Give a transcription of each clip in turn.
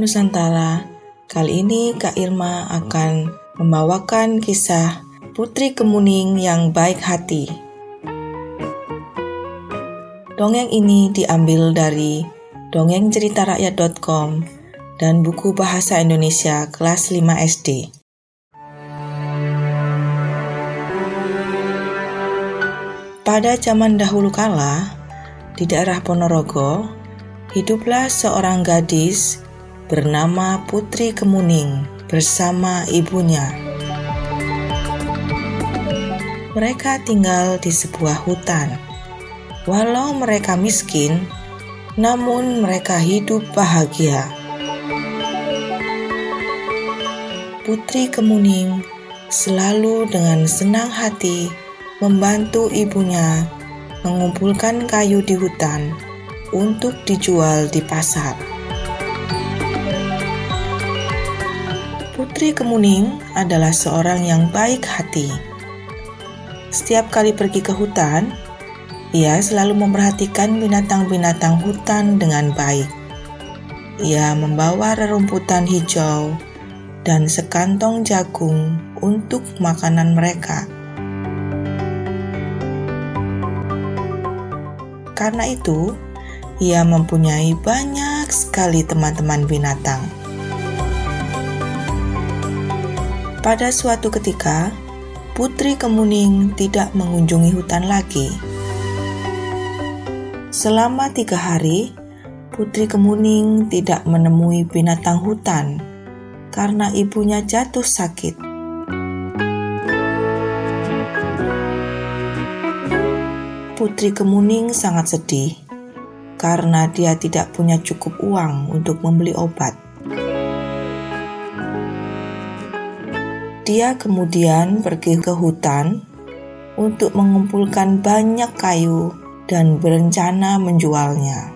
Nusantara, kali ini Kak Irma akan membawakan kisah Putri Kemuning yang baik hati. Dongeng ini diambil dari dongengceritarakyat.com dan buku Bahasa Indonesia kelas 5 SD. Pada zaman dahulu kala, di daerah Ponorogo, hiduplah seorang gadis bernama Putri Kemuning bersama ibunya. Mereka tinggal di sebuah hutan. Walau mereka miskin, namun mereka hidup bahagia. Putri Kemuning selalu dengan senang hati membantu ibunya mengumpulkan kayu di hutan untuk dijual di pasar. Putri Kemuning adalah seorang yang baik hati. Setiap kali pergi ke hutan, ia selalu memperhatikan binatang-binatang hutan dengan baik. Ia membawa rerumputan hijau dan sekantong jagung untuk makanan mereka. Karena itu, ia mempunyai banyak sekali teman-teman binatang. Pada suatu ketika, Putri Kemuning tidak mengunjungi hutan lagi. Selama tiga hari, Putri Kemuning tidak menemui binatang hutan karena ibunya jatuh sakit. Putri Kemuning sangat sedih karena dia tidak punya cukup uang untuk membeli obat. Dia kemudian pergi ke hutan untuk mengumpulkan banyak kayu dan berencana menjualnya.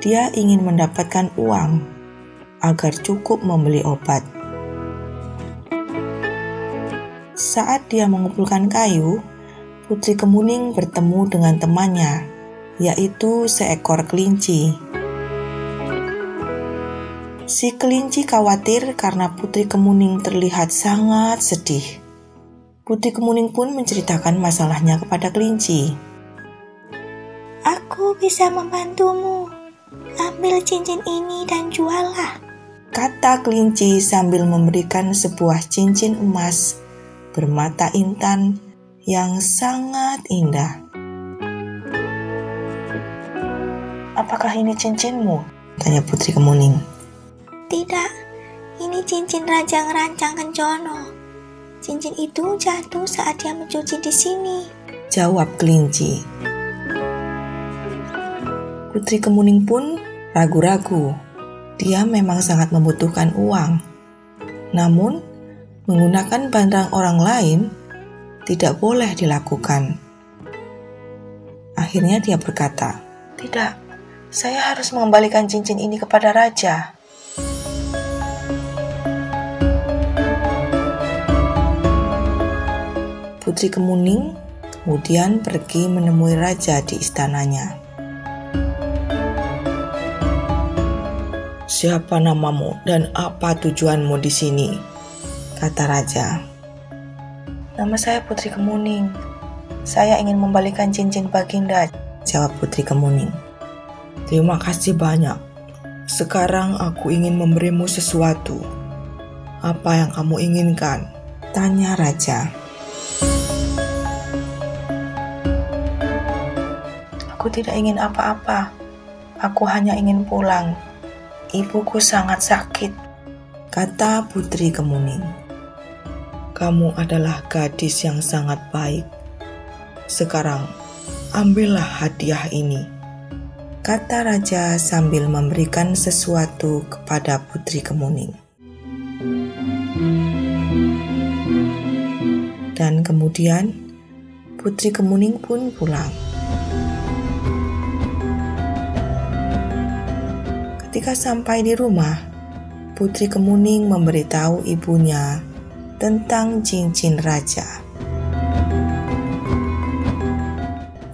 Dia ingin mendapatkan uang agar cukup membeli obat. Saat dia mengumpulkan kayu, Putri Kemuning bertemu dengan temannya, yaitu seekor kelinci. Si kelinci khawatir karena Putri Kemuning terlihat sangat sedih. Putri Kemuning pun menceritakan masalahnya kepada kelinci. Aku bisa membantumu. Ambil cincin ini dan juallah. Kata kelinci sambil memberikan sebuah cincin emas bermata intan yang sangat indah. Apakah ini cincinmu? Tanya Putri Kemuning. Tidak, ini cincin Raja Ngerancang Kencono. Cincin itu jatuh saat dia mencuci di sini. Jawab kelinci. Putri Kemuning pun ragu-ragu. Dia memang sangat membutuhkan uang. Namun, menggunakan barang orang lain tidak boleh dilakukan. Akhirnya dia berkata, "Tidak, saya harus mengembalikan cincin ini kepada raja." Putri Kemuning kemudian pergi menemui raja di istananya. Siapa namamu dan apa tujuanmu di sini? Kata raja. Nama saya Putri Kemuning. Saya ingin membalikan cincin Baginda, jawab Putri Kemuning. Terima kasih banyak. Sekarang aku ingin memberimu sesuatu. Apa yang kamu inginkan? Tanya raja. Aku tidak ingin apa-apa. Aku hanya ingin pulang. Ibuku sangat sakit, kata Putri Kemuning. Kamu adalah gadis yang sangat baik. Sekarang, ambillah hadiah ini, kata raja sambil memberikan sesuatu kepada Putri Kemuning. Dan kemudian, Putri Kemuning pun pulang. Ketika sampai di rumah, Putri Kemuning memberitahu ibunya tentang cincin raja.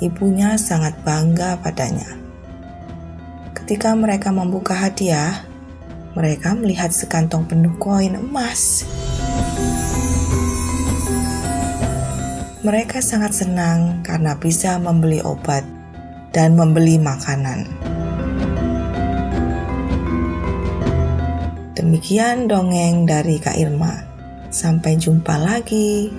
Ibunya sangat bangga padanya. Ketika mereka membuka hadiah, mereka melihat sekantong penuh koin emas. Mereka sangat senang karena bisa membeli obat dan membeli makanan. Demikian dongeng dari Kak Irma. Sampai jumpa lagi.